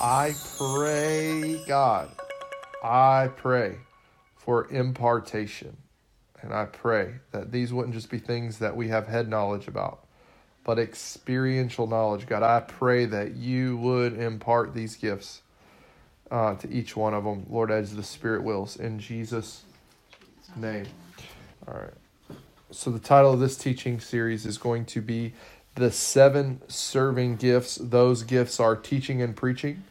I pray, God, I pray for impartation. And I pray that these wouldn't just be things that we have head knowledge about, but experiential knowledge. God, I pray that you would impart these gifts uh, to each one of them, Lord, as the Spirit wills. In Jesus' name. All right. So, the title of this teaching series is going to be The Seven Serving Gifts. Those gifts are teaching and preaching,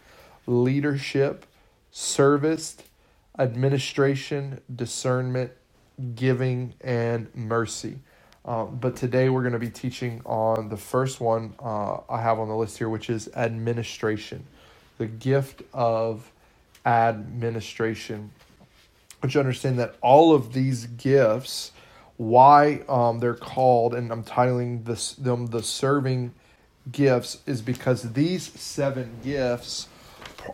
leadership, service, administration, discernment, giving, and mercy. Um, but today we're going to be teaching on the first one uh, I have on the list here, which is administration, the gift of administration. But you understand that all of these gifts, why um, they're called, and I'm titling this them the serving gifts, is because these seven gifts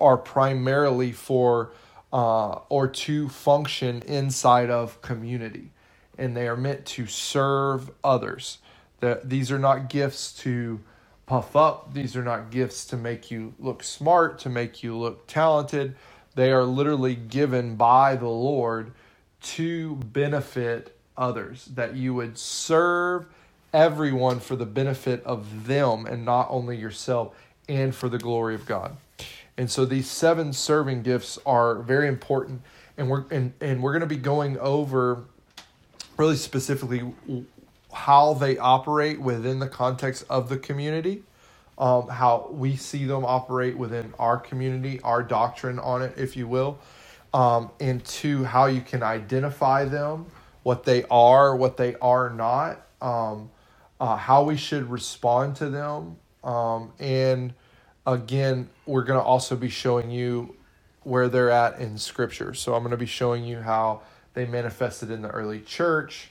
are primarily for uh, or to function inside of community, and they are meant to serve others. That these are not gifts to puff up. These are not gifts to make you look smart, to make you look talented. They are literally given by the Lord to benefit others. That you would serve everyone for the benefit of them and not only yourself and for the glory of God. And so these seven serving gifts are very important. And we're and, and we're going to be going over really specifically how they operate within the context of the community, um, how we see them operate within our community, our doctrine on it, if you will, um, and two, how you can identify them, what they are, what they are not, um, uh, how we should respond to them, um, and again, we're going to also be showing you where they're at in Scripture. So I'm going to be showing you how they manifested in the early church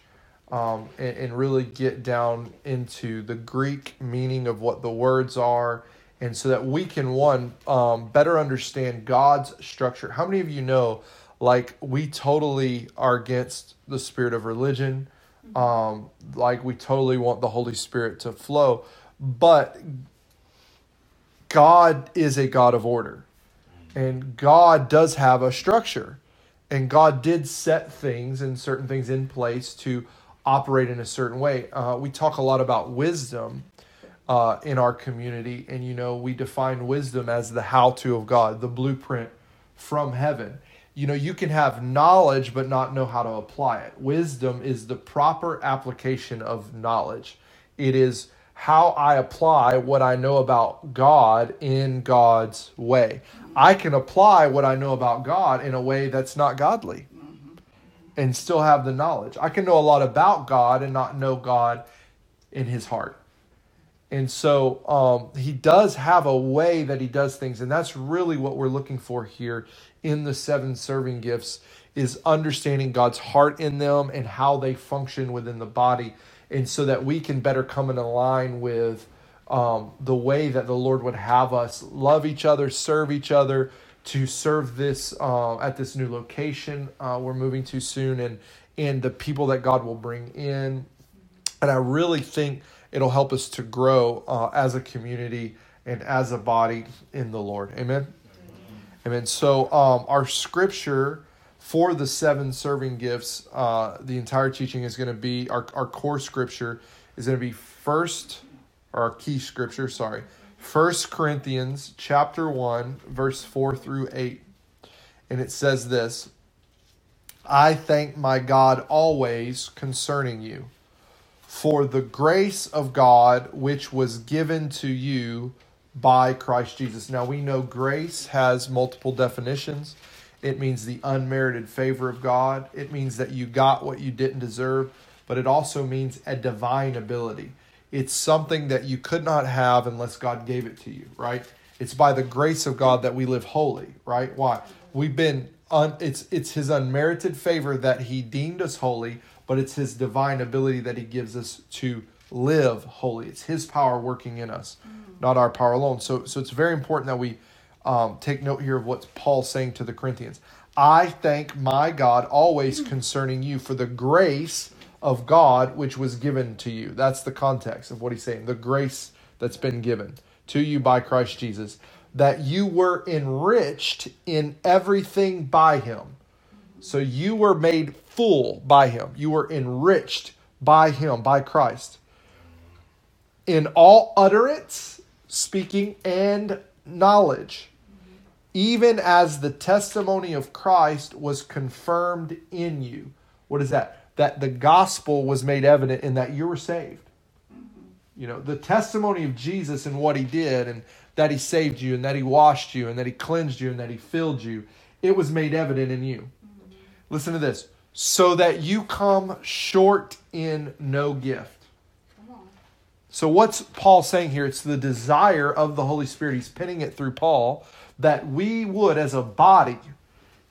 um, and, and really get down into the Greek meaning of what the words are. And so that we can, one, um, better understand God's structure. How many of you know, like, we totally are against the spirit of religion? Um, like, we totally want the Holy Spirit to flow. But God is a God of order. And God does have a structure. And God did set things and certain things in place to operate in a certain way. Uh, we talk a lot about wisdom uh, in our community. And, you know, we define wisdom as the how to of God, the blueprint from heaven. You know, you can have knowledge but not know how to apply it. Wisdom is the proper application of knowledge. It is how I apply what I know about God in God's way. I can apply what I know about God in a way that's not godly and still have the knowledge. I can know a lot about God and not know God in his heart. And so um, he does have a way that he does things, and that's really what we're looking for here in the seven serving gifts is understanding God's heart in them and how they function within the body and so that we can better come in line with um, the way that the Lord would have us love each other, serve each other, to serve this uh, at this new location uh, we're moving to soon, and and the people that God will bring in. And I really think it'll help us to grow uh, as a community and as a body in the Lord. Amen. Amen. So um, our scripture for the seven serving gifts, uh, the entire teaching is going to be our, our core scripture is going to be first, or our key scripture, sorry, First Corinthians chapter 1, verse 4 through 8. And it says this I thank my God always concerning you for the grace of God which was given to you by Christ Jesus. Now we know grace has multiple definitions. It means the unmerited favor of God. It means that you got what you didn't deserve, but it also means a divine ability. It's something that you could not have unless God gave it to you, right? It's by the grace of God that we live holy, right? Why? We've been un, it's it's his unmerited favor that he deemed us holy, but it's his divine ability that he gives us to live holy. It's his power working in us, not our power alone. So so it's very important that we um, take note here of what Paul's saying to the Corinthians. I thank my God always concerning you for the grace of God which was given to you. That's the context of what he's saying. The grace that's been given to you by Christ Jesus that you were enriched in everything by him. So you were made full by him. You were enriched by him, by Christ. In all utterance, speaking, and knowledge, even as the testimony of Christ was confirmed in you. What is that? That the gospel was made evident in that you were saved. You know, the testimony of Jesus and what he did, and that he saved you, and that he washed you, and that he cleansed you, and that he filled you, it was made evident in you. Listen to this. So that you come short in no gift. So, what's Paul saying here? It's the desire of the Holy Spirit. He's pinning it through Paul that we would, as a body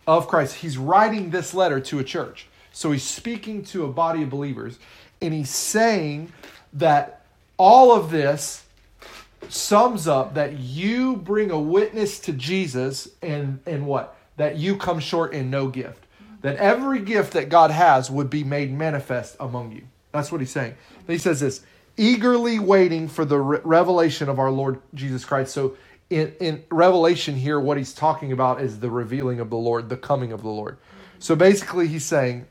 of Christ, he's writing this letter to a church. So, he's speaking to a body of believers, and he's saying that all of this sums up that you bring a witness to Jesus and, and what? That you come short in no gift. That every gift that God has would be made manifest among you. That's what he's saying. He says this eagerly waiting for the re- revelation of our Lord Jesus Christ. So, in, in Revelation here, what he's talking about is the revealing of the Lord, the coming of the Lord. So basically, he's saying,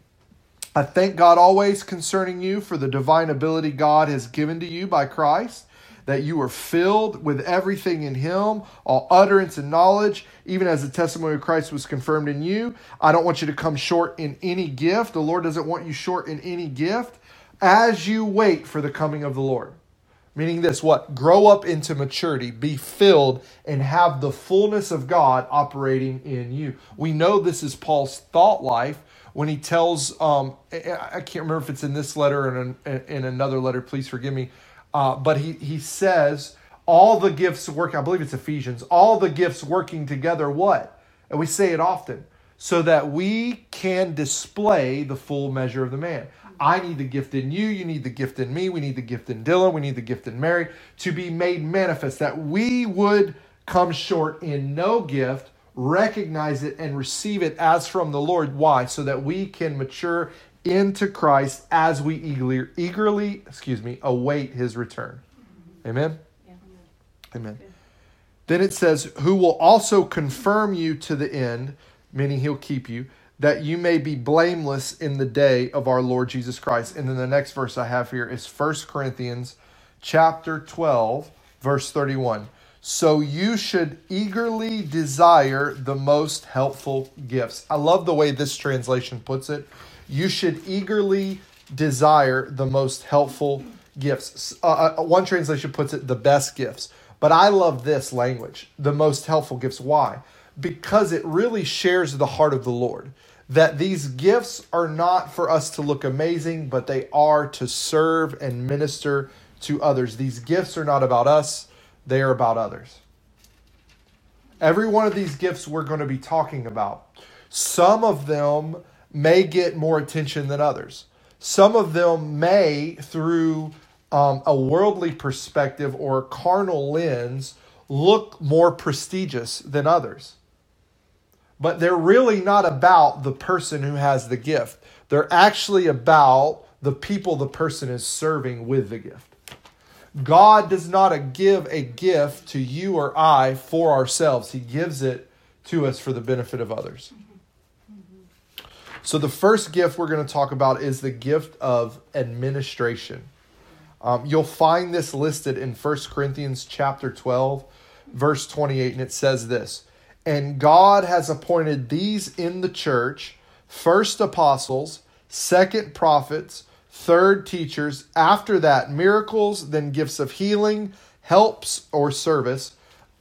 I thank God always concerning you for the divine ability God has given to you by Christ, that you are filled with everything in Him, all utterance and knowledge, even as the testimony of Christ was confirmed in you. I don't want you to come short in any gift. The Lord doesn't want you short in any gift as you wait for the coming of the Lord. Meaning this, what? Grow up into maturity, be filled, and have the fullness of God operating in you. We know this is Paul's thought life when he tells, um, I can't remember if it's in this letter or in, another letter, please forgive me, uh, but he, he says, all the gifts working, I believe it's Ephesians, all the gifts working together, what? And we say it often, so that we can display the full measure of the man. I need the gift in you. You need the gift in me. We need the gift in Dylan. We need the gift in Mary to be made manifest that we would come short in no gift, recognize it, and receive it as from the Lord. Why? So that we can mature into Christ as we eagerly, eagerly excuse me, await his return. Amen? Yeah. Amen. Then it says, Who will also confirm you to the end, meaning he'll keep you that you may be blameless in the day of our Lord Jesus Christ. And then the next verse I have here is 1 Corinthians chapter 12, verse 31. So you should eagerly desire the most helpful gifts. I love the way this translation puts it. You should eagerly desire the most helpful gifts. Uh, uh one translation puts it the best gifts. But I love this language, the most helpful gifts. Why? Because it really shares the heart of the Lord that these gifts are not for us to look amazing, but they are to serve and minister to others. These gifts are not about us, they are about others. Every one of these gifts we're going to be talking about. Some of them may get more attention than others. Some of them may, through um, a worldly perspective or carnal lens, look more prestigious than others but they're really not about the person who has the gift. They're actually about the people the person is serving with the gift. God does not give a gift to you or I for ourselves, He gives it to us for the benefit of others. So, the first gift we're going to talk about is the gift of administration. Um, you'll find this listed in 1 Corinthians chapter 12, verse 28, and it says this and God has appointed these in the church first apostles, second prophets, third teachers, after that, miracles, then gifts of healing, helps or service,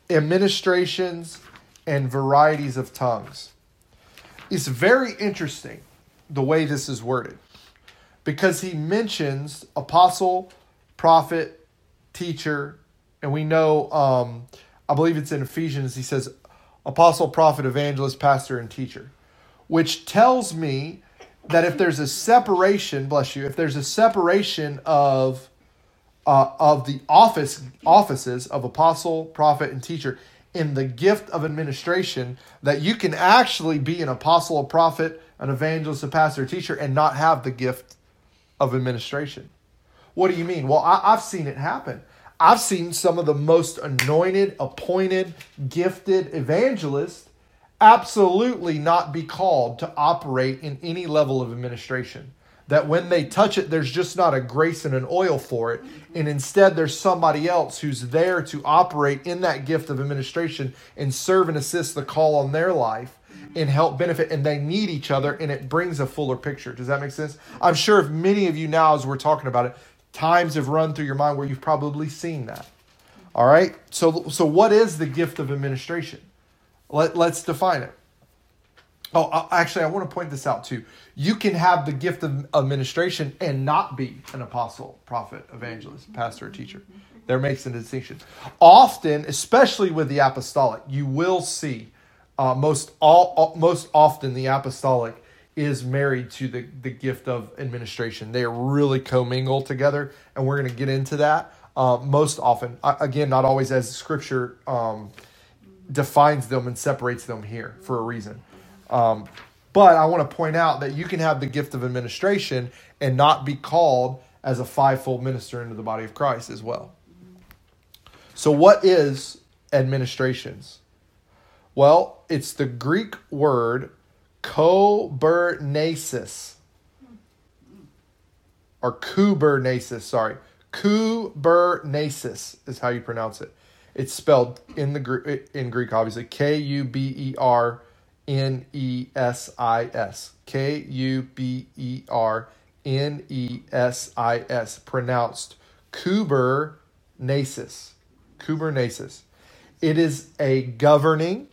administrations, and varieties of tongues. It's very interesting the way this is worded because he mentions apostle, prophet, teacher, and we know, um, I believe it's in Ephesians, he says apostle, prophet, evangelist, pastor, and teacher, which tells me that if there's a separation, bless you, if there's a separation of uh, of the office offices of apostle, prophet, and teacher in the gift of administration, that you can actually be an apostle, a prophet, an evangelist, a pastor, a teacher, and not have the gift of administration. What do you mean? Well, I, I've seen it happen. I've seen some of the most anointed, appointed, gifted evangelists absolutely not be called to operate in any level of administration that when they touch it, there's just not a grace and an oil for it. And instead, there's somebody else who's there to operate in that gift of administration and serve and assist the call on their life and help benefit. And they need each other, and it brings a fuller picture. Does that make sense? I'm sure if many of you now, as we're talking about it, times have run through your mind where you've probably seen that. All right. So, so what is the gift of administration? Let, let's define it. Oh, actually, I want to point this out too. You can have the gift of administration and not be an apostle, prophet, evangelist, pastor, or teacher. There makes a distinction. Often, especially with the apostolic, you will see uh, most all most often the apostolic is married to the, the gift of administration. They are really commingled together, and we're going to get into that uh, most often. Uh, again, not always as Scripture um, defines them and separates them here for a reason. Um, but I want to point out that you can have the gift of administration and not be called as a fivefold minister into the body of Christ as well. So, what is administrations? Well, it's the Greek word kubernesis or kubernesis, sorry. Kubernesis is how you pronounce it. It's spelled in the in Greek obviously K U B E R N E S I S. K U B E R N E S I S. Pronounced Kubernesis. Kubernesis. It is a governing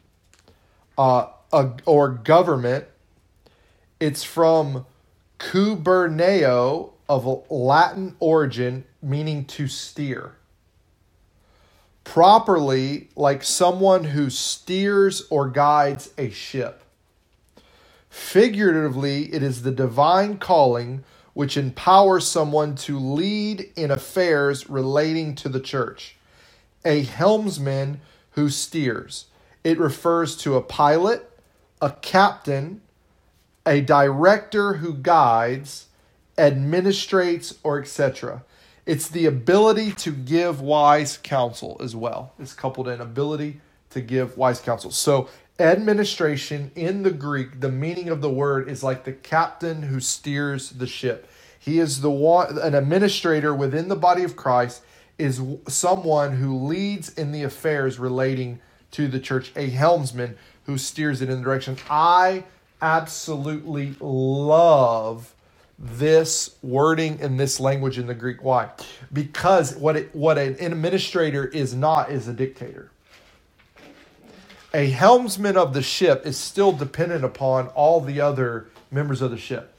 uh, a, or government. It's from kuberneo of Latin origin, meaning to steer properly like someone who steers or guides a ship. Figuratively, it is the divine calling which empowers someone to lead in affairs relating to the church. A helmsman who steers. It refers to a pilot, a captain, a director who guides, administrates, or etc. It's the ability to give wise counsel as well. It's coupled in ability to give wise counsel. So, administration in the Greek, the meaning of the word is like the captain who steers the ship. He is the one, an administrator within the body of Christ is someone who leads in the affairs relating to the church, a helmsman who steers it in the direction. I absolutely love this wording and this language in the Greek. Why? Because what it, what an administrator is not is a dictator. A helmsman of the ship is still dependent upon all the other members of the ship.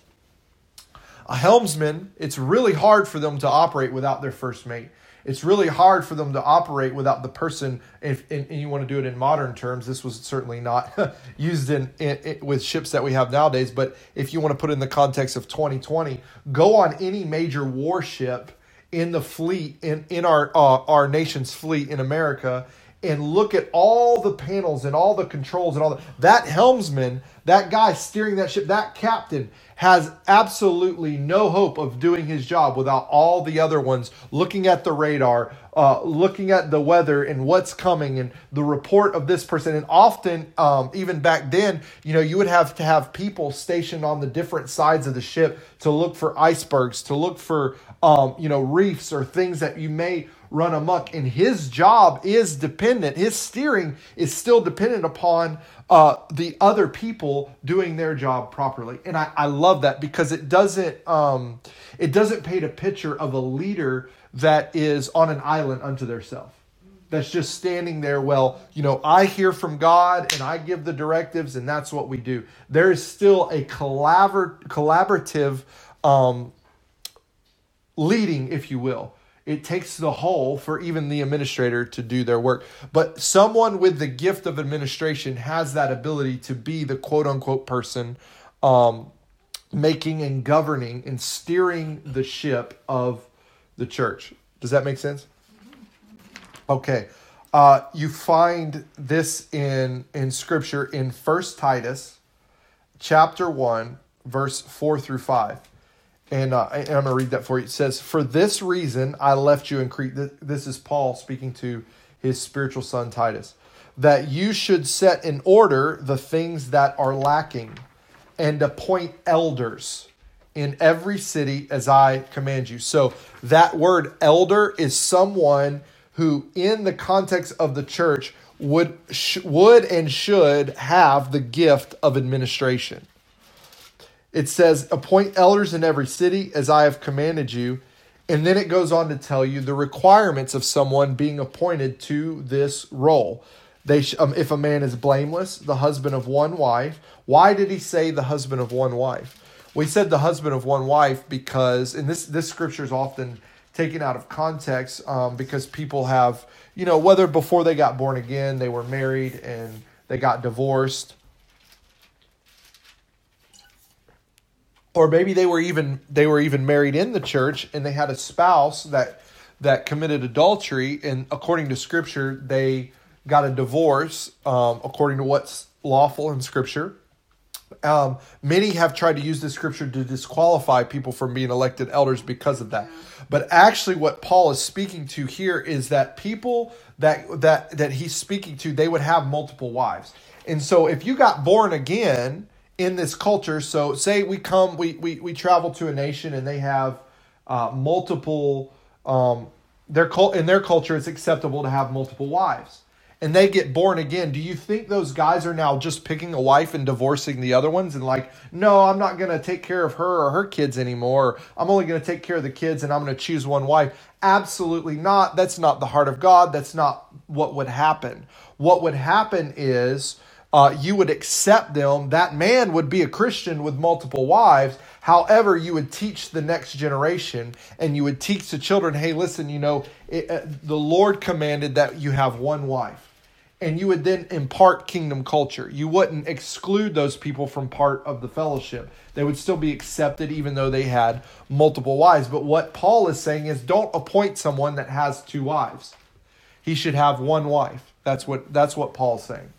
A helmsman, it's really hard for them to operate without their first mate it's really hard for them to operate without the person. If and, you want to do it in modern terms, this was certainly not used in, in, in, with ships that we have nowadays. But if you want to put it in the context of 2020, go on any major warship in the fleet in in our uh, our nation's fleet in America and look at all the panels and all the controls and all that. That helmsman, that guy steering that ship, that captain has absolutely no hope of doing his job without all the other ones looking at the radar, uh, looking at the weather and what's coming and the report of this person. And often, um, even back then, you know, you would have to have people stationed on the different sides of the ship to look for icebergs, to look for, um, you know, reefs or things that you may run amok. And his job is dependent, his steering is still dependent upon uh, the other people doing their job properly. And I, I love that because it doesn't um, it doesn't paint a picture of a leader that is on an island unto theirself. That's just standing there. Well, you know, I hear from God and I give the directives, and that's what we do. There is still a collabor- collaborative um, leading, if you will it takes the whole for even the administrator to do their work. But someone with the gift of administration has that ability to be the quote unquote person um, making and governing and steering the ship of the church. Does that make sense? Okay. Uh, you find this in in scripture in First Titus chapter 1 verse 4 through 5 And, uh, and I'm going to read that for you. It says, For this reason I left you in Crete. This is Paul speaking to his spiritual son Titus. That you should set in order the things that are lacking and appoint elders in every city as I command you. So that word elder is someone who, in the context of the church, would sh- would and should have the gift of administration. It says, "Appoint elders in every city as I have commanded you." And then it goes on to tell you the requirements of someone being appointed to this role. They sh- um, if a man is blameless, the husband of one wife. Why did he say the husband of one wife? We said the husband of one wife because, and this this scripture is often taken out of context um, because people have, you know, whether before they got born again, they were married and they got divorced, or maybe they were even they were even married in the church and they had a spouse that that committed adultery, and according to Scripture, they got a divorce um, according to what's lawful in Scripture. Um, many have tried to use this scripture to disqualify people from being elected elders because of that. But actually, what Paul is speaking to here is that people that that that he's speaking to, they would have multiple wives. And so, if you got born again in this culture, so say we come, we we we travel to a nation and they have uh, multiple. Um, their cult in their culture, it's acceptable to have multiple wives and they get born again, do you think those guys are now just picking a wife and divorcing the other ones and like, no, I'm not to take care of her or her kids anymore. I'm only to take care of the kids and I'm to choose one wife? Absolutely not. That's not the heart of God. That's not what would happen. What would happen is uh, you would accept them. That man would be a Christian with multiple wives. However, you would teach the next generation and you would teach the children, hey, listen, you know, it, uh, the Lord commanded that you have one wife and you would then impart kingdom culture. You wouldn't exclude those people from part of the fellowship. They would still be accepted even though they had multiple wives. But what Paul is saying is don't appoint someone that has two wives. He should have one wife. That's what that's what Paul's saying.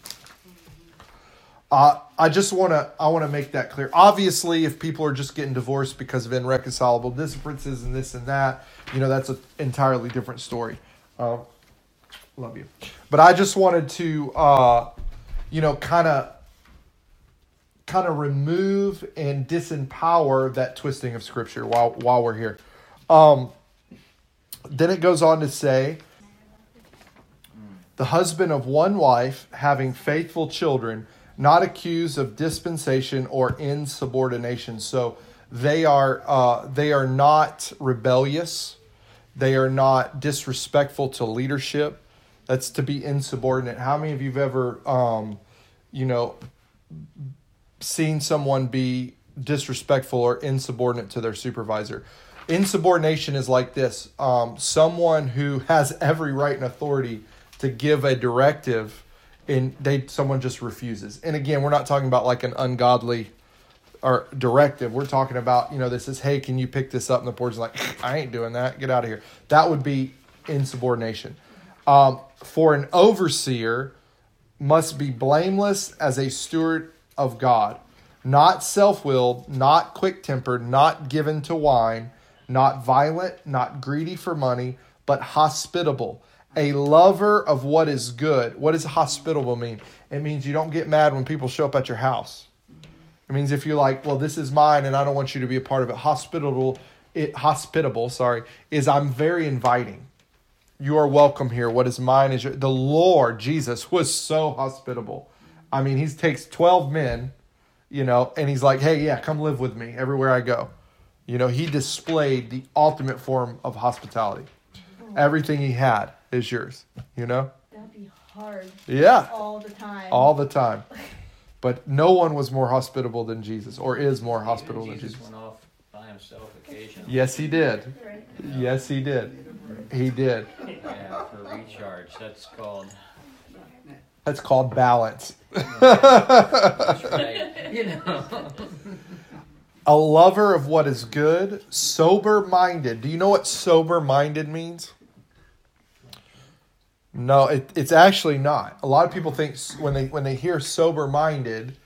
Uh, I just want to I want to make that clear. Obviously, if people are just getting divorced because of irreconcilable differences and this and that, you know that's an entirely different story. Uh, love you. But I just wanted to, uh, you know, kind of kind of remove and disempower that twisting of scripture while while we're here. Um, then it goes on to say, the husband of one wife having faithful children, not accused of dispensation or insubordination. So they are uh, they are not rebellious. They are not disrespectful to leadership. That's to be insubordinate. How many of you've ever, um, you know, seen someone be disrespectful or insubordinate to their supervisor? Insubordination is like this um, someone who has every right and authority to give a directive and they someone just refuses. And again, we're not talking about like an ungodly or directive. We're talking about, you know, this is, hey, can you pick this up? And the board's like, I ain't doing that. Get out of here. That would be insubordination. Um, for an overseer must be blameless as a steward of God, not self willed, not quick tempered, not given to wine, not violent, not greedy for money, but hospitable, a lover of what is good. What does hospitable mean? It means you don't get mad when people show up at your house. It means if you're like, well, this is mine and I don't want you to be a part of it. Hospitable, it hospitable, sorry, is I'm very inviting. You are welcome here. What is mine is your. The Lord Jesus was so hospitable. I mean, he takes 12 men, you know, and he's like, hey, yeah, come live with me everywhere I go. You know, he displayed the ultimate form of hospitality. Everything he had is yours, you know? That'd be hard. Yeah. All the time. All the time. But no one was more hospitable than Jesus, or is more hospitable Even than Jesus Jesus. went off by himself occasionally. Yes, he did. Right. Yes, he did. He did. Yeah, for recharge. That's called. That's called balance. That's right. You know. A lover of what is good, sober minded. Do you know what sober minded means? No, it, it's actually not. A lot of people think when they when they hear sober minded,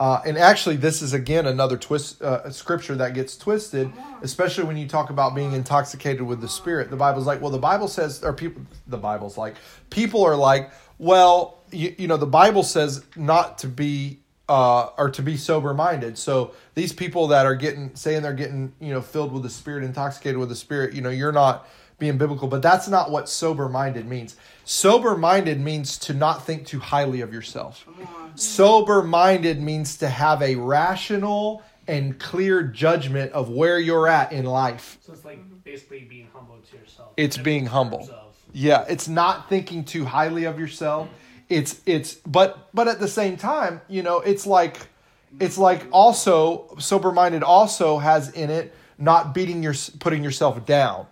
Uh, and actually, this is again another twist uh, scripture that gets twisted, especially when you talk about being intoxicated with the Spirit. The Bible's like, well, the Bible says, or people, the Bible's like, people are like, well, you, you know, the Bible says not to be uh, or to be sober minded. So these people that are getting saying they're getting you know filled with the Spirit, intoxicated with the Spirit, you know, you're not being biblical, but that's not what sober minded means. Sober minded means to not think too highly of yourself. Sober minded means to have a rational and clear judgment of where you're at in life. So it's like basically being humble to yourself. It's being humble. Yeah, it's not thinking too highly of yourself. It's it's but but at the same time, you know, it's like it's like also sober minded also has in it not beating your putting yourself down.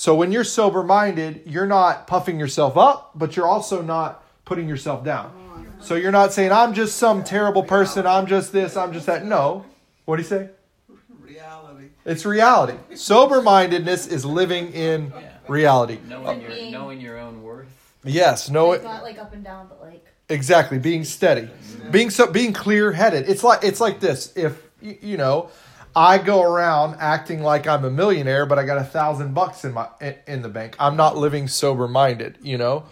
So when you're sober minded, you're not puffing yourself up, but you're also not putting yourself down. So you're not saying I'm just some terrible person, I'm just this, I'm just that. No. What do you say? Reality. It's reality. Sober mindedness is living in Yeah. reality. Knowing your knowing your own worth. Yes, no Like, not like up and down, but like Exactly, being steady, being so being clear headed. It's like it's like this. If you, you know, I go around acting like I'm a millionaire, but I got a thousand bucks in my in- the bank. I'm not living sober minded. You know,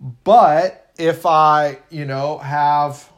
but if I you know have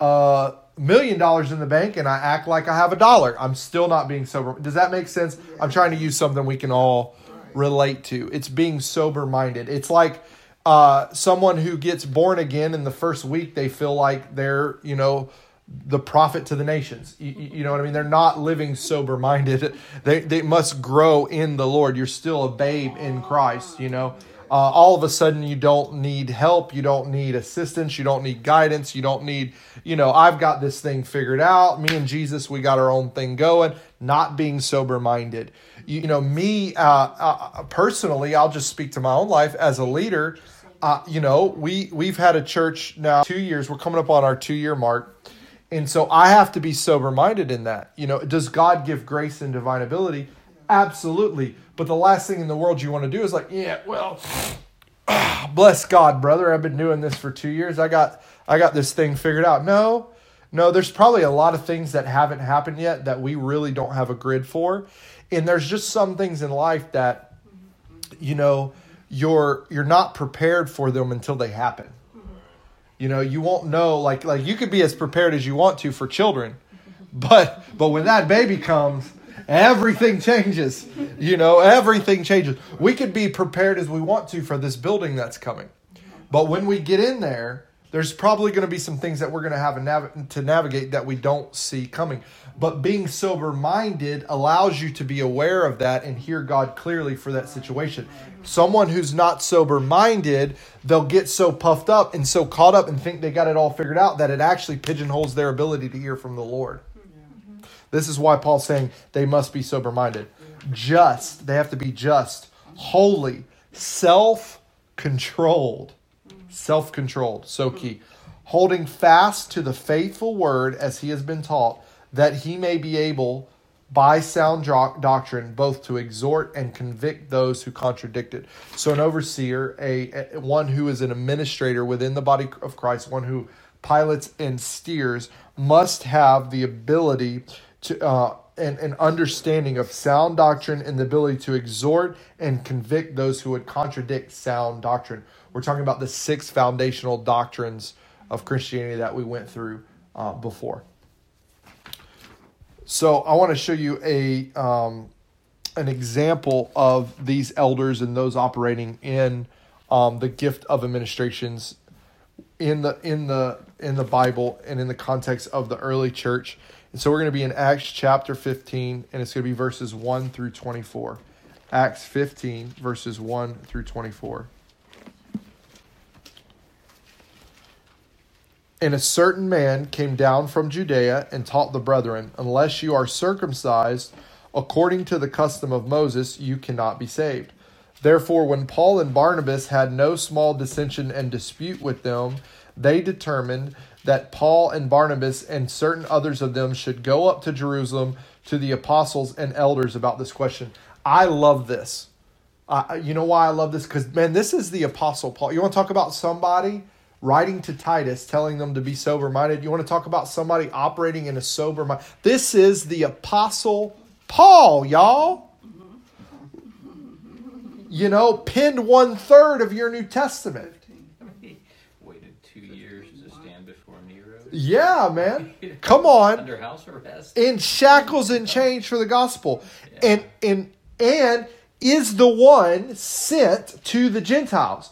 a million dollars in the bank and I act like I have a dollar, I'm still not being sober. Does that make sense? I'm trying to use something we can all relate to. It's being sober minded. It's like uh, someone who gets born again in the first week, they feel like they're, you know, the prophet to the nations. You, you know what I mean? They're not living sober minded. They, they must grow in the Lord. You're still a babe in Christ, you know. Uh, all of a sudden, you don't need help. You don't need assistance. You don't need guidance. You don't need, you know, I've got this thing figured out. Me and Jesus, we got our own thing going. Not being sober minded. You, you know, me uh, uh, personally, I'll just speak to my own life as a leader. Uh, you know, we we've had a church now two years. We're coming up on our two year mark, and so I have to be sober minded in that. You know, does God give grace and divine ability? Absolutely. But the last thing in the world you want to do is like, yeah, well, ah, bless God, brother. I've been doing this for two years. I got I got this thing figured out. No, no, there's probably a lot of things that haven't happened yet that we really don't have a grid for. And there's just some things in life that, you know, you're you're not prepared for them until they happen. You know, you won't know like like you could be as prepared as you want to for children, but but when that baby comes, everything changes. You know, everything changes. We could be prepared as we want to for this building that's coming. But when we get in there, there's probably going to be some things that we're going to have to navigate that we don't see coming. But being sober minded allows you to be aware of that and hear God clearly for that situation. Someone who's not sober minded, they'll get so puffed up and so caught up and think they got it all figured out that it actually pigeonholes their ability to hear from the Lord. This is why Paul's saying they must be sober minded. Just, they have to be just, holy, self controlled. Self controlled, so key. Holding fast to the faithful word as he has been taught, that he may be able, by sound doctrine, both to exhort and convict those who contradict it. So, an overseer, a, a one who is an administrator within the body of Christ, one who pilots and steers, must have the ability to uh, and an understanding of sound doctrine and the ability to exhort and convict those who would contradict sound doctrine. We're talking about the six foundational doctrines of Christianity that we went through uh, before. So I want to show you a um, an example of these elders and those operating in um, the gift of administrations in the in the in the Bible and in the context of the early church. And so we're going to be in Acts chapter 15 and it's going to be verses 1 through 24. Acts 15 verses 1 through 24. And a certain man came down from Judea and taught the brethren, unless you are circumcised according to the custom of Moses, you cannot be saved. Therefore, when Paul and Barnabas had no small dissension and dispute with them, they determined that Paul and Barnabas and certain others of them should go up to Jerusalem to the apostles and elders about this question. I love this. Uh, you know why I love this? Because, man, this is the apostle Paul. You want to talk about somebody writing to Titus, telling them to be sober minded. You want to talk about somebody operating in a sober mind? This is the Apostle Paul, y'all. You know, penned one third of your New Testament. Waited two years to stand before Nero. Yeah, man. Come on. Under house arrest. in shackles and chains for the gospel and and and is the one sent to the gentiles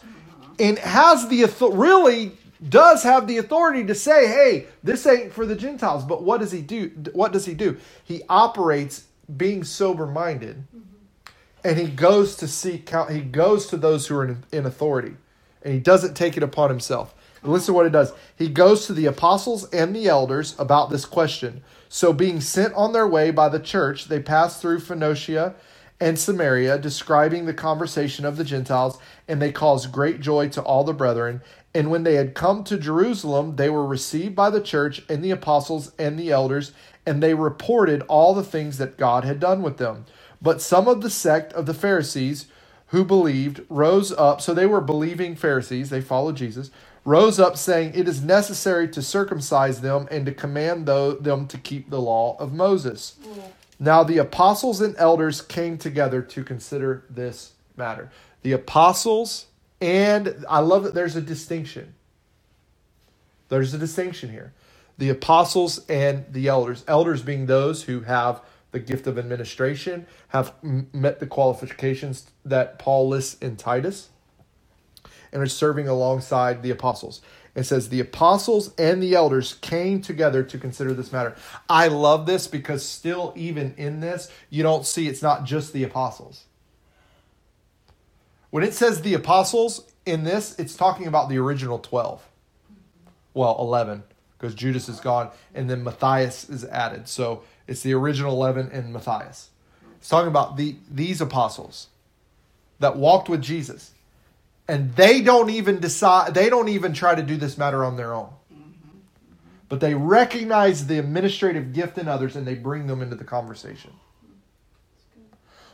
and has the really does have the authority to say hey this ain't for the gentiles. But what does he do what does he do? He operates being sober minded mm-hmm. and he goes to seek count he goes to those who are in, in authority. And he doesn't take it upon himself. Listen to what it does. He goes to the apostles and the elders about this question. So being sent on their way by the church they passed through phoenicia and samaria describing the conversation of the gentiles and they caused great joy to all the brethren and when they had come to jerusalem they were received by the church and the apostles and the elders and they reported all the things that god had done with them but some of the sect of the Pharisees who believed rose up. So they were believing Pharisees, they followed Jesus, rose up saying, It is necessary to circumcise them and to command them to keep the law of Moses. Mm. Now the apostles and elders came together to consider this matter. The apostles, and I love that there's a distinction. There's a distinction here. The apostles and the elders. Elders being those who have the gift of administration, have met the qualifications that Paul lists in Titus, and are serving alongside the apostles. It says the apostles and the elders came together to consider this matter. I love this because still, even in this, you don't see it's not just the apostles. When it says the apostles in this, it's talking about the original 12. Well, 11, because Judas is gone, and then Matthias is added. So it's the original 11 and Matthias. It's talking about the these apostles that walked with Jesus. And they don't even decide, they don't even try to do this matter on their own. Mm-hmm. But they recognize the administrative gift in others and they bring them into the conversation.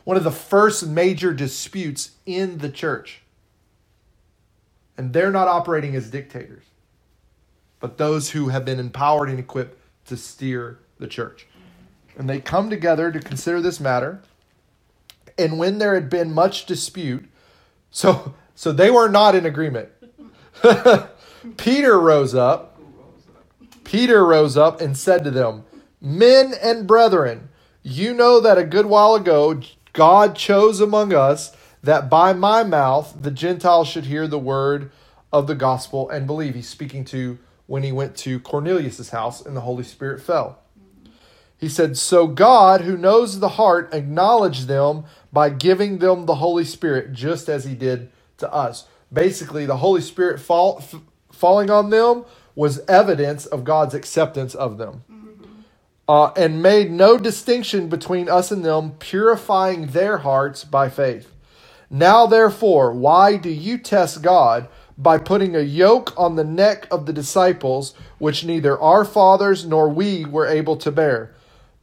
One of the first major disputes in the church. And they're not operating as dictators, but those who have been empowered and equipped to steer the church. And they come together to consider this matter. And when there had been much dispute, so so they were not in agreement. Peter rose up. Peter rose up and said to them, Men and brethren, you know that a good while ago God chose among us that by my mouth the Gentiles should hear the word of the gospel and believe. He's speaking to when he went to Cornelius's house and the Holy Spirit fell. He said, So God, who knows the heart, acknowledged them by giving them the Holy Spirit, just as he did to us. Basically, the Holy Spirit fall, f- falling on them was evidence of God's acceptance of them. Uh, and made no distinction between us and them, purifying their hearts by faith. Now, therefore, why do you test God by putting a yoke on the neck of the disciples, which neither our fathers nor we were able to bear?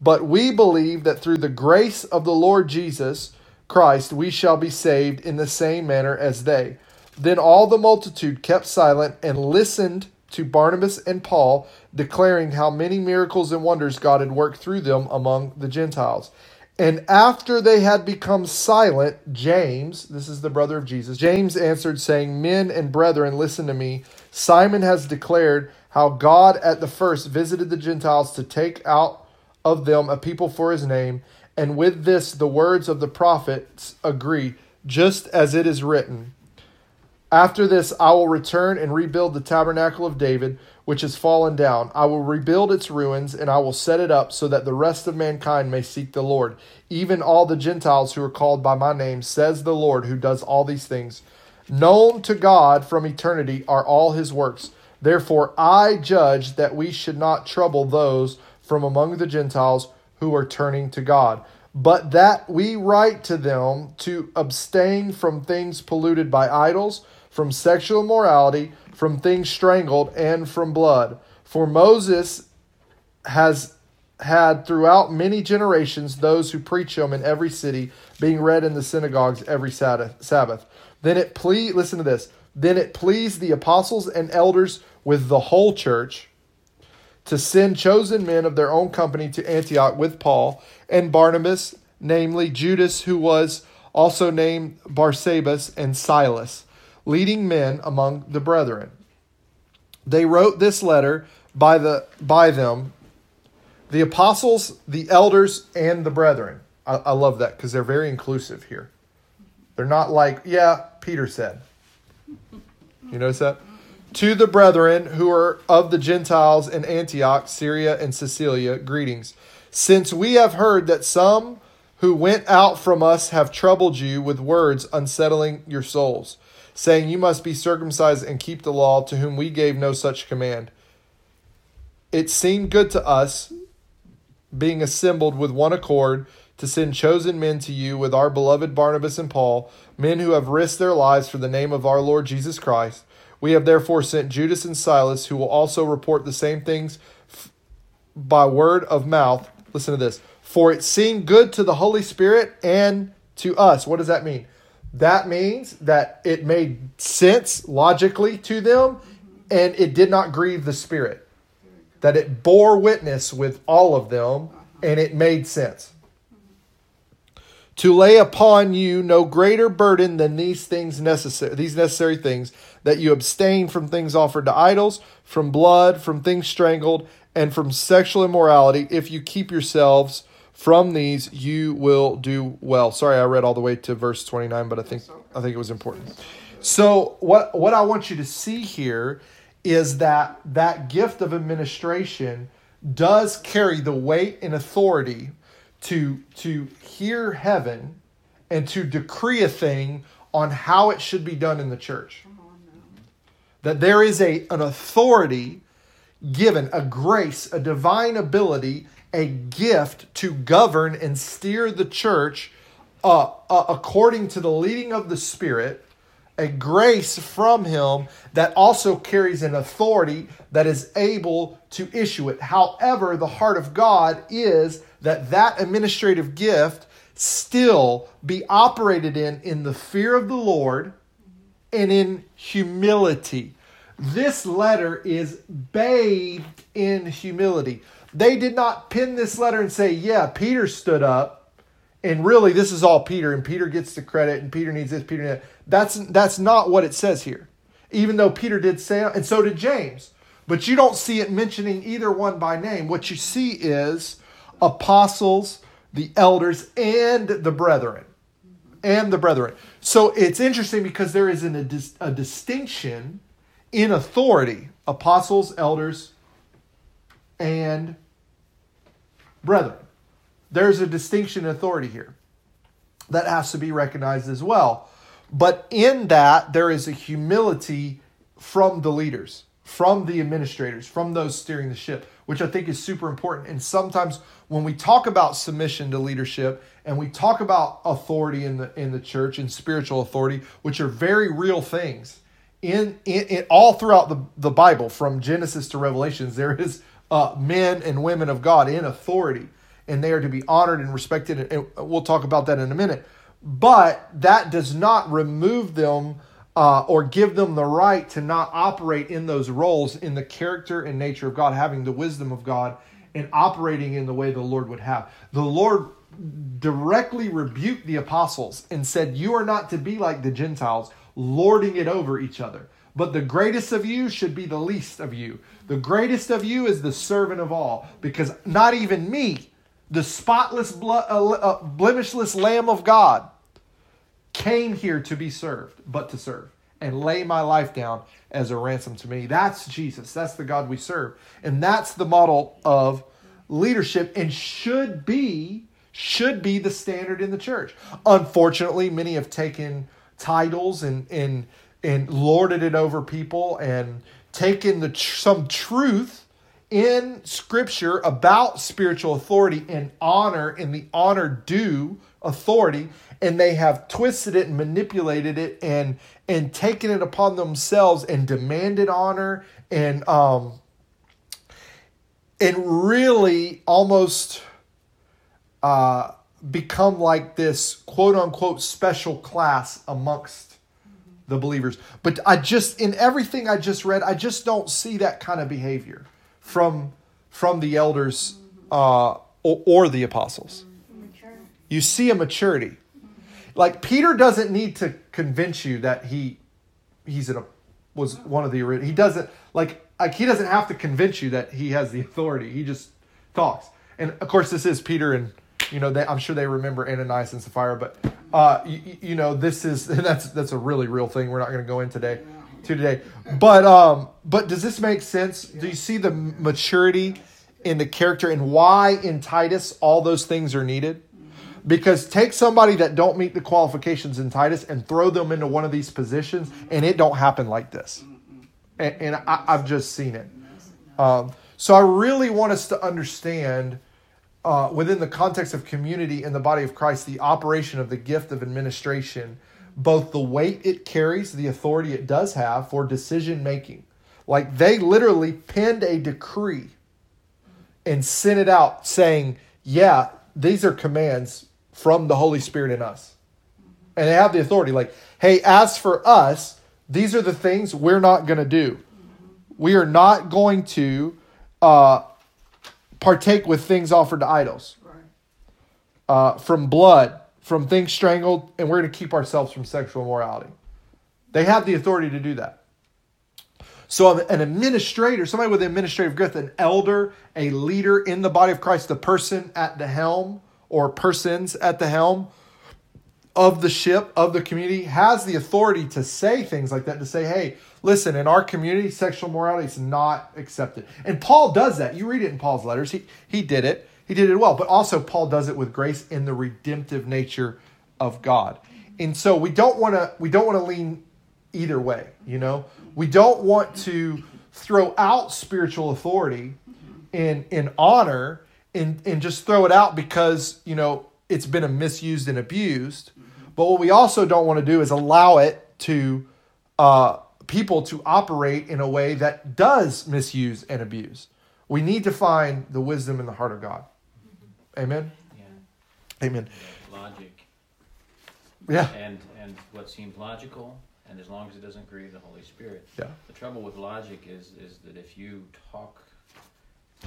But we believe that through the grace of the Lord Jesus Christ we shall be saved in the same manner as they. Then all the multitude kept silent and listened to Barnabas and Paul, declaring how many miracles and wonders God had worked through them among the Gentiles. And after they had become silent, James, this is the brother of Jesus, James answered, saying, Men and brethren, listen to me. Simon has declared how God at the first visited the Gentiles to take out of them a people for his name. And with this, the words of the prophets agree, just as it is written After this, I will return and rebuild the tabernacle of David, which has fallen down. I will rebuild its ruins, and I will set it up so that the rest of mankind may seek the Lord, even all the Gentiles who are called by my name, says the Lord, who does all these things. Known to God from eternity are all his works. Therefore, I judge that we should not trouble those from among the Gentiles who are turning to God, but that we write to them to abstain from things polluted by idols, from sexual immorality, from things strangled, and from blood. For Moses has had throughout many generations those who preach him in every city, being read in the synagogues every Sabbath. Then it please listen to this. Then it pleased the apostles and elders with the whole church to send chosen men of their own company to Antioch with Paul and Barnabas, namely Judas, who was also named Barsabas, and Silas, leading men among the brethren. They wrote this letter by the by them, the apostles, the elders, and the brethren. I, I love that because they're very inclusive here. They're not like, yeah, Peter said. You notice that? To the brethren who are of the Gentiles in Antioch, Syria, and Cilicia, greetings. Since we have heard that some who went out from us have troubled you with words unsettling your souls, saying, You must be circumcised and keep the law, to whom we gave no such command. It seemed good to us, being assembled with one accord, to send chosen men to you with our beloved Barnabas and Paul, men who have risked their lives for the name of our Lord Jesus Christ. We have therefore sent Judas and Silas, who will also report the same things f- by word of mouth. Listen to this. For it seemed good to the Holy Spirit and to us. What does that mean? That means that it made sense logically to them and it did not grieve the Spirit. That it bore witness with all of them and it made sense to lay upon you no greater burden than these things necessary these necessary things that you abstain from things offered to idols from blood from things strangled and from sexual immorality. If you keep yourselves from these you will do well. Sorry i read all the way to verse 29 but i think i think it was important. So what what i want you to see here is that that gift of administration does carry the weight and authority to to hear heaven and to decree a thing on how it should be done in the church. That there is a an authority given, a grace, a divine ability, a gift to govern and steer the church uh, uh, according to the leading of the Spirit, a grace from Him that also carries an authority that is able to issue it. However, the heart of God is that that administrative gift still be operated in in the fear of the Lord and in humility. This letter is bathed in humility. They did not pin this letter and say, "Yeah, Peter stood up." And really this is all Peter and Peter gets the credit and Peter needs this, Peter needs that. That's that's not what it says here. Even though Peter did say and so did James. But you don't see it mentioning either one by name. What you see is apostles, the elders, and the brethren. And the brethren. So it's interesting because there is an, a, dis, a distinction in authority apostles, elders, and brethren. There's a distinction in authority here that has to be recognized as well. But in that, there is a humility from the leaders, from the administrators, from those steering the ship, which I think is super important. And sometimes when we talk about submission to leadership and we talk about authority in the in the church and spiritual authority, which are very real things, in, in, in all throughout the, the Bible, from Genesis to Revelations, there is uh, men and women of God in authority, and they are to be honored and respected. And we'll talk about that in a minute. But that does not remove them uh, or give them the right to not operate in those roles in the character and nature of God, having the wisdom of God and operating in the way the Lord would have. The Lord directly rebuked the apostles and said, You are not to be like the Gentiles, lording it over each other. But the greatest of you should be the least of you. The greatest of you is the servant of all, because not even me, the spotless, uh, uh, blemishless Lamb of God, came here to be served, but to serve and lay my life down as a ransom to me. That's Jesus. That's the God we serve. And that's the model of leadership and should be should be the standard in the church. Unfortunately, many have taken titles and and and lorded it over people and taken the some truth in scripture about spiritual authority and honor and the honor due authority and they have twisted it and manipulated it and and taken it upon themselves and demanded honor and um and really almost uh become like this quote unquote special class amongst the believers. But I just in everything I just read, I just don't see that kind of behavior from from the elders uh, or, or the apostles. You see a maturity. Like Peter doesn't need to convince you that he he's in a was one of the original. he doesn't like like he doesn't have to convince you that he has the authority. He just talks. And of course this is Peter and you know they, I'm sure they remember Ananias and Sapphira but uh you, you know this is that's that's a really real thing we're not going to go in today to today. But um but does this make sense? Do you see the maturity in the character and why in Titus all those things are needed? Because take somebody that don't meet the qualifications in Titus and throw them into one of these positions, and it don't happen like this. And, and I, I've just seen it. Um, so I really want us to understand, uh, within the context of community in the body of Christ, the operation of the gift of administration, both the weight it carries, the authority it does have for decision making. Like they literally penned a decree and sent it out saying, yeah, these are commands from the Holy Spirit in us. And they have the authority. Like, hey, as for us, these are the things we're not going to do. We are not going to uh, partake with things offered to idols, uh, from blood, from things strangled, and we're going to keep ourselves from sexual immorality. They have the authority to do that. So, an administrator, somebody with administrative gift, an elder, a leader in the body of Christ, the person at the helm or persons at the helm of the ship, of the community, has the authority to say things like that, to say, hey, listen, in our community, sexual morality is not accepted. And Paul does that. You read it in Paul's letters. He, he did it. He did it well. But also, Paul does it with grace in the redemptive nature of God. And so we don't want to we don't want to lean either way, you know? We don't want to throw out spiritual authority in in honor and and just throw it out because, you know, it's been a misused and abused. But what we also don't want to do is allow it to uh, people to operate in a way that does misuse and abuse. We need to find the wisdom in the heart of God. Amen. Yeah. Amen. Logic Yeah. and and what seems logical, and as long as it doesn't grieve the Holy Spirit. Yeah. The trouble with logic is is that if you talk to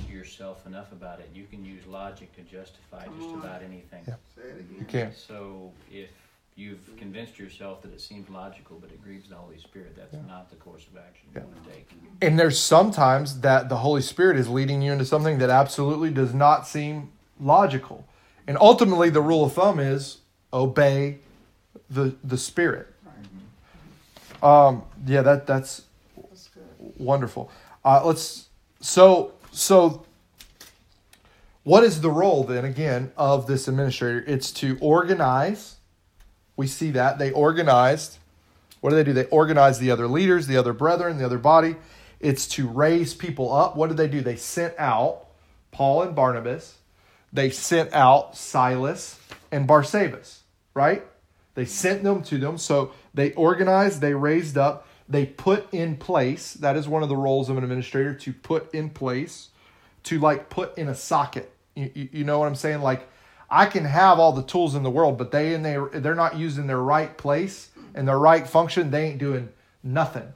yourself enough about it, you can use logic to justify just about anything. Yeah. Say it You again. can't. So if you've convinced yourself that it seems logical, but it grieves the Holy Spirit, that's Yeah. not the course of action Yeah. you want to take. And there's sometimes that the Holy Spirit is leading you into something that absolutely does not seem logical. And ultimately the rule of thumb is obey the the Spirit. Um yeah, that that's That's good. wonderful. Uh let's so so what is the role then again of this administrator? It's to organize. We see that they organized. What do they do? They organize the other leaders, the other brethren, the other body. It's to raise people up. What did they do? They sent out Paul and Barnabas. They sent out Silas and Barsabas, right? They sent them to them. So they organized, they raised up, they put in place. That is one of the roles of an administrator to put in place, to like put in a socket. You, you, you know what I'm saying? Like I can have all the tools in the world, but they and they they're not using their right place and their right function. They ain't doing nothing.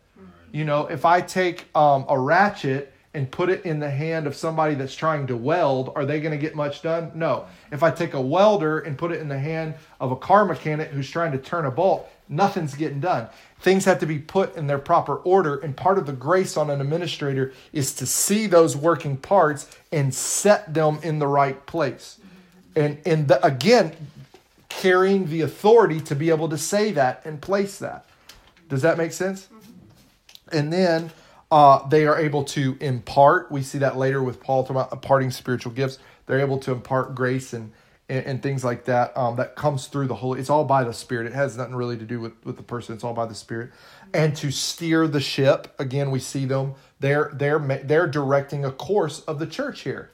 You know, if I take um, a ratchet and put it in the hand of somebody that's trying to weld, are they going to get much done? No. If I take a welder and put it in the hand of a car mechanic who's trying to turn a bolt, nothing's getting done. Things have to be put in their proper order, and part of the grace on an administrator is to see those working parts and set them in the right place. And and the, again, carrying the authority to be able to say that and place that. Does that make sense? And then uh, they are able to impart. We see that later with Paul talking about imparting spiritual gifts. They're able to impart grace and and, and things like that. Um, that comes through the Holy. It's all by the Spirit. It has nothing really to do with with the person. It's all by the Spirit. And to steer the ship. Again, we see them. They're they're they're directing a course of the church here.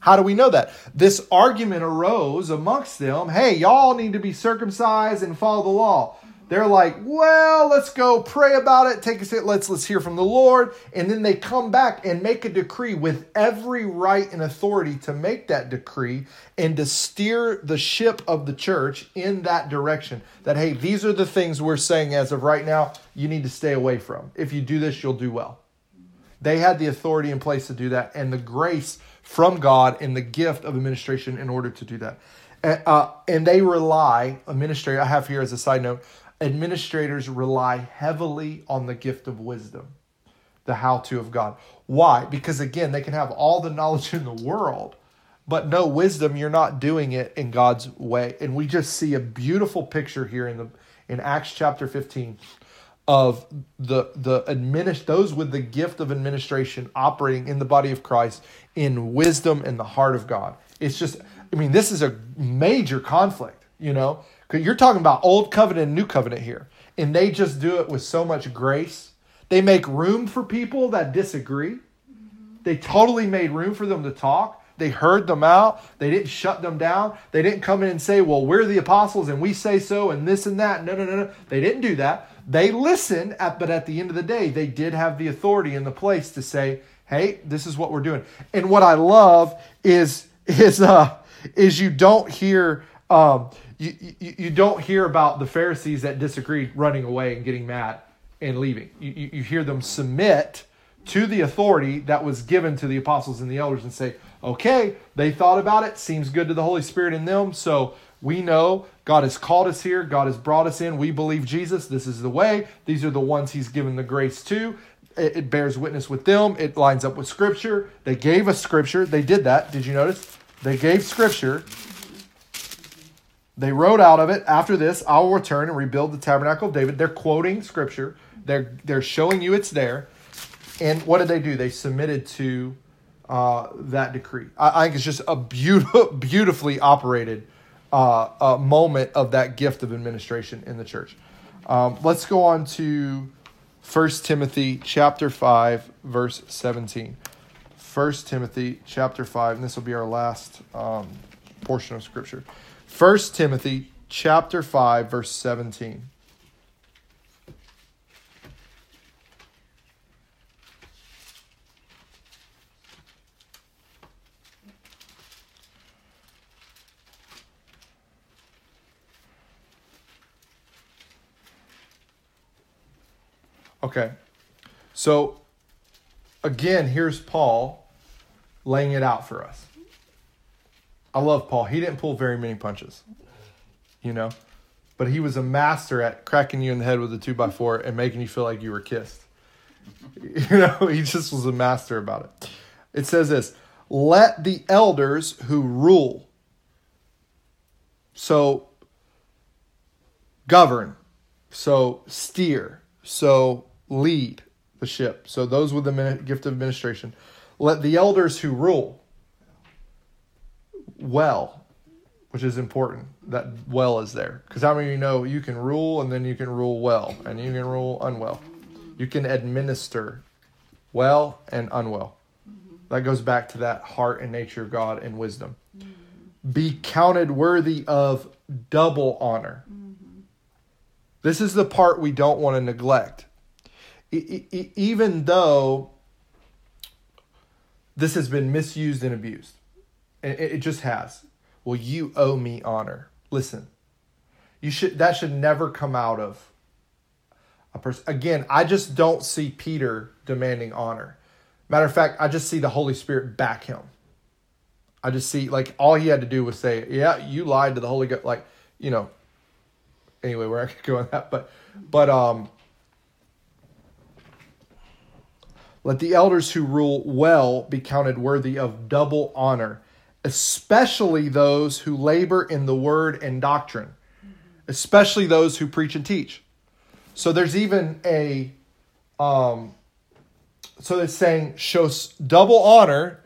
How do we know that? This argument arose amongst them. Hey, y'all need to be circumcised and follow the law. They're like, well, let's go pray about it. Take a sit. Let's let's hear from the Lord, and then they come back and make a decree with every right and authority to make that decree and to steer the ship of the church in that direction. That hey, these are the things we're saying as of right now. You need to stay away from. If you do this, you'll do well. They had the authority in place to do that, and the grace from God and the gift of administration in order to do that. Uh, and they rely, a ministry I have here as a side note, administrators rely heavily on the gift of wisdom, the how to of God. Why? Because again, they can have all the knowledge in the world, but no wisdom, you're not doing it in God's way. And we just see a beautiful picture here in the in Acts chapter 15 of the the administ- those with the gift of administration operating in the body of Christ in wisdom and the heart of God. It's just I mean, this is a major conflict, you know? You're talking about old covenant and new covenant here. And they just do it with so much grace. They make room for people that disagree. They totally made room for them to talk. They heard them out. They didn't shut them down. They didn't come in and say, well, we're the apostles and we say so and this and that. No, no, no, no. They didn't do that. They listened, at, but at the end of the day, they did have the authority in the place to say, hey, this is what we're doing. And what I love is, is, uh, is you don't hear, um, you, you, don't hear about the Pharisees that disagree running away and getting mad and leaving. You, you, you hear them submit to the authority that was given to the apostles and the elders and say, okay, they thought about it, seems good to the Holy Spirit in them, so we know God has called us here, God has brought us in, we believe Jesus, this is the way, these are the ones He's given the grace to. It, it bears witness with them, it lines up with Scripture. They gave us Scripture, they did that, did you notice? They gave Scripture. They wrote out of it, after this, I will return and rebuild the tabernacle of David. They're quoting Scripture, they're, they're showing you it's there. And what did they do? They submitted to uh, that decree. I, I, think it's just a beautiful, beautifully operated uh, uh, moment of that gift of administration in the church. Um, let's go on to 1 Timothy chapter 5, verse 17. 1 Timothy chapter 5, and this will be our last um, portion of Scripture. 1 Timothy chapter 5, verse 17. Okay. So again, here's Paul laying it out for us. I love Paul. He didn't pull very many punches, you know, but he was a master at cracking you in the head with a two by four and making you feel like you were kissed. You know, he just was a master about it. It says this let the elders who rule, so govern, so steer, so lead the ship. So those with the gift of administration. Let the elders who rule well, which is important. That well is there. Because how many of you know you can rule and then you can rule well and you can rule unwell? You can administer well and unwell. That goes back to that heart and nature of God and wisdom. Be counted worthy of double honor. This is the part we don't want to neglect even though this has been misused and abused, it just has. Well, you owe me honor. Listen, you should that should never come out of a person. Again, I just don't see Peter demanding honor. Matter of fact, I just see the Holy Spirit back him. I just see like all he had to do was say, "Yeah, you lied to the Holy Ghost." Like, you know. Anyway, not going to go on that, but but um Let the elders who rule well be counted worthy of double honor, especially those who labor in the word and doctrine, especially those who preach and teach. So there's even a, um, so it's saying show double honor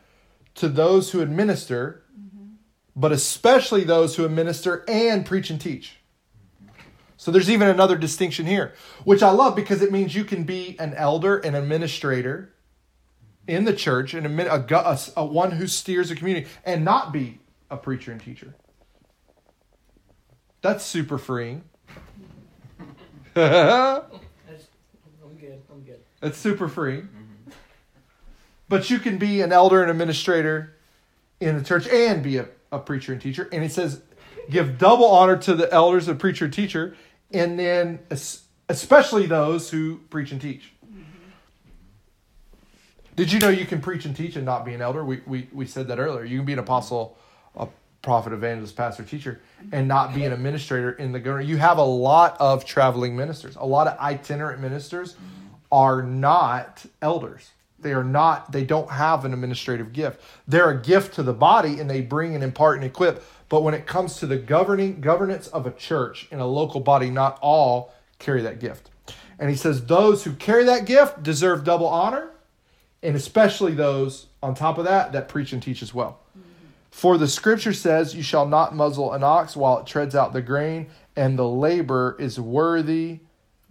to those who administer, but especially those who administer and preach and teach. So there's even another distinction here, which I love because it means you can be an elder, an administrator in the church, and a, a, a one who steers a community, and not be a preacher and teacher. That's super freeing. That's, I'm good. I'm good. That's super free. Mhm. But you can be an elder and administrator in the church and be a, a preacher and teacher. And it says, give double honor to the elders, the preacher, and teacher, and then especially those who preach and teach. Did you know you can preach and teach and not be an elder? We, we, we said that earlier. You can be an apostle, a prophet, evangelist, pastor, teacher, and not be an administrator in the government. You have a lot of traveling ministers. A lot of itinerant ministers are not elders. They are not, they don't have an administrative gift. They're a gift to the body and they bring and impart and equip. But when it comes to the governing governance of a church in a local body, not all carry that gift. And he says those who carry that gift deserve double honor, and especially those on top of that that preach and teach as well. Mm-hmm. For the scripture says, You shall not muzzle an ox while it treads out the grain, and the labor is worthy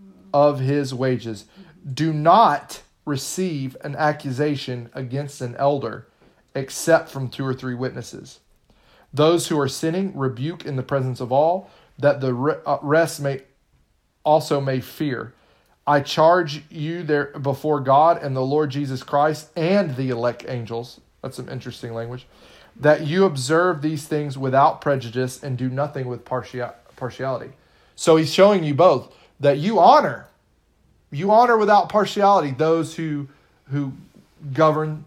mm-hmm. of his wages. Mm-hmm. Do not receive an accusation against an elder except from two or three witnesses. Those who are sinning rebuke in the presence of all, that the uh, rest may also may fear. I charge you there before God and the Lord Jesus Christ and the elect angels. That's some interesting language. That you observe these things without prejudice and do nothing with partia- partiality. So he's showing you both that you honor, you honor without partiality those who who govern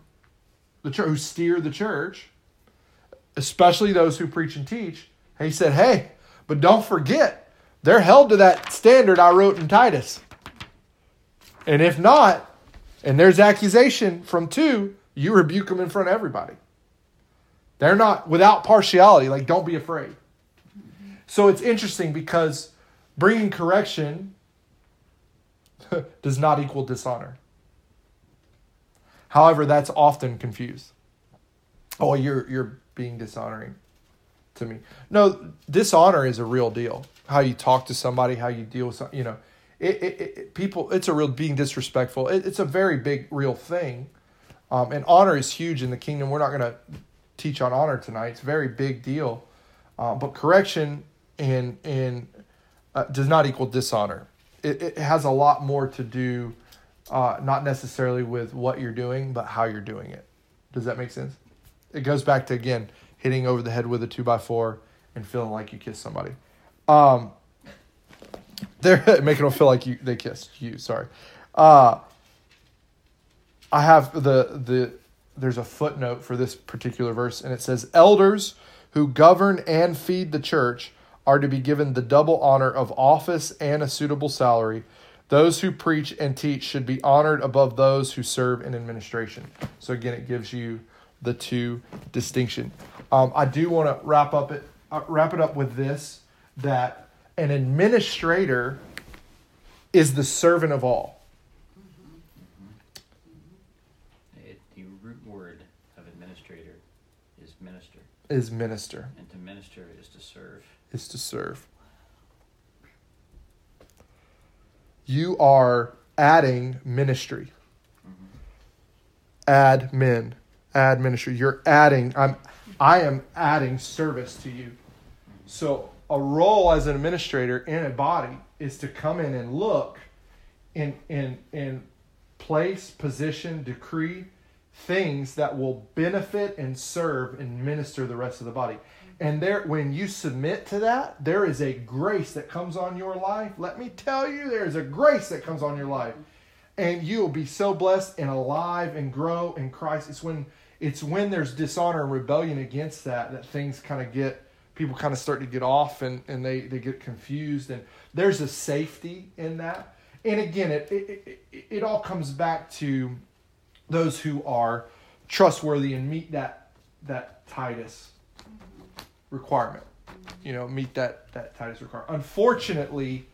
the church, who steer the church, especially those who preach and teach. He said, "Hey, but don't forget, they're held to that standard I wrote in Titus." And if not, and there's accusation from two, you rebuke them in front of everybody. They're not without partiality, like don't be afraid. So it's interesting because bringing correction does not equal dishonor. However, that's often confused. Oh, you're you're being dishonoring to me. No, dishonor is a real deal. How you talk to somebody, how you deal with some, you know, it, it, it people. It's a real being disrespectful. It, it's a very big, real thing. Um, and honor is huge in the kingdom. We're not going to teach on honor tonight. It's a very big deal. Uh, but correction and and uh, does not equal dishonor. It, it has a lot more to do, uh, not necessarily with what you're doing, but how you're doing it. Does that make sense? It goes back to again hitting over the head with a two by four and feeling like you kissed somebody. Um, they're making them feel like you they kissed you. Sorry. Uh, I have the the there's a footnote for this particular verse, and it says elders who govern and feed the church are to be given the double honor of office and a suitable salary. Those who preach and teach should be honored above those who serve in administration. So again, it gives you the two distinction. Um, I do want to wrap up it uh, wrap it up with this that an administrator is the servant of all. It, the root word of administrator is minister, Is minister and to minister is to serve. is to serve. You are adding ministry. Mm-hmm. Add men. Add ministry. You're adding. I'm. I am adding service to you. So a role as an administrator in a body is to come in and look, in in in place, position, decree things that will benefit and serve and minister the rest of the body. And there when you submit to that, there is a grace that comes on your life. Let me tell you, there is a grace that comes on your life. And you will be so blessed and alive and grow in Christ. It's when it's when there's dishonor and rebellion against that that things kind of get people kind of start to get off and, and they, they get confused and there's a safety in that. And again it, it, it, it all comes back to those who are trustworthy and meet that that titus requirement you know meet that that titus requirement. Unfortunately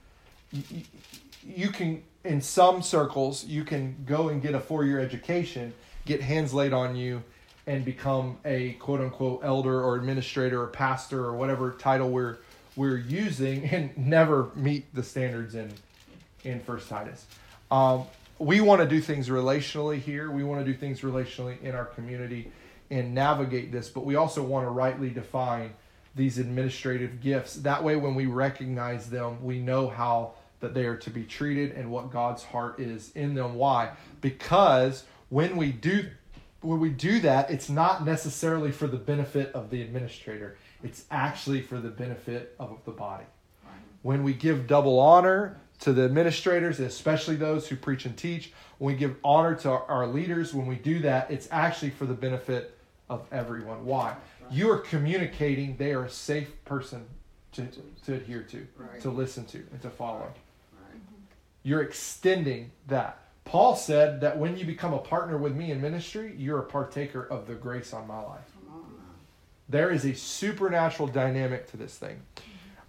you, you can in some circles you can go and get a four-year education get hands laid on you and become a quote unquote elder or administrator or pastor or whatever title we're we're using and never meet the standards in in First Titus. Um, we want to do things relationally here. We want to do things relationally in our community and navigate this, but we also want to rightly define these administrative gifts. That way, when we recognize them, we know how that they are to be treated and what God's heart is in them. Why? Because when we do when we do that, it's not necessarily for the benefit of the administrator. It's actually for the benefit of the body. When we give double honor to the administrators, especially those who preach and teach, when we give honor to our, leaders, when we do that, it's actually for the benefit of everyone. Why? You are communicating they are a safe person to, to adhere to, Right. to listen to, and to follow. Right. You're extending that. Paul said that when you become a partner with me in ministry, you're a partaker of the grace on my life. Come on now. There is a supernatural dynamic to this thing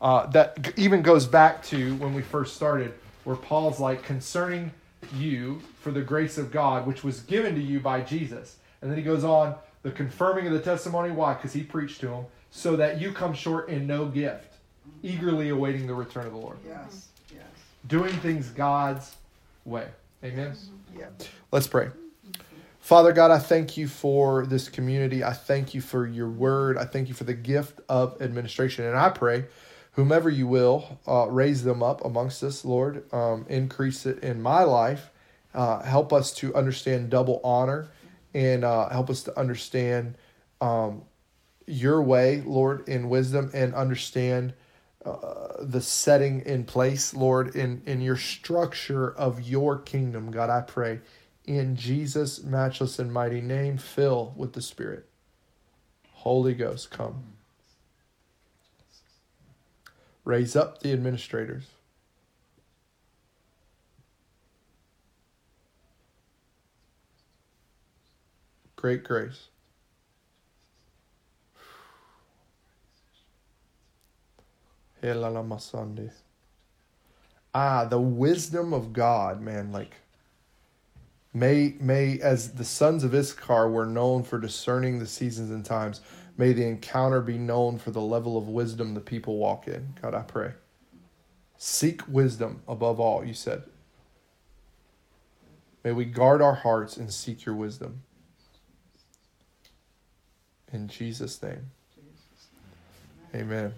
uh, that g- even goes back to when we first started, where Paul's like, concerning you for the grace of God, which was given to you by Jesus. And then he goes on, the confirming of the testimony. Why? Because he preached to him, so that you come short in no gift, eagerly awaiting the return of the Lord. Yes, yes. Doing things God's way. Amen. Yeah. Let's pray. Father God, I thank you for this community. I thank you for your word. I thank you for the gift of administration. And I pray, whomever you will, uh, raise them up amongst us, Lord. Um, increase it in my life. Uh, help us to understand double honor and uh, help us to understand um, your way, Lord, in wisdom and understand the setting in place, Lord, in, in your structure of your kingdom. God, I pray in Jesus' matchless and mighty name, fill with the Spirit. Holy Ghost, come. Raise up the administrators. Great grace. Helalamasande. Ah, the wisdom of God, man. Like, may may as the sons of Issachar were known for discerning the seasons and times, may the encounter be known for the level of wisdom the people walk in. God, I pray. Seek wisdom above all. You said. May we guard our hearts and seek your wisdom. In Jesus' name. Amen.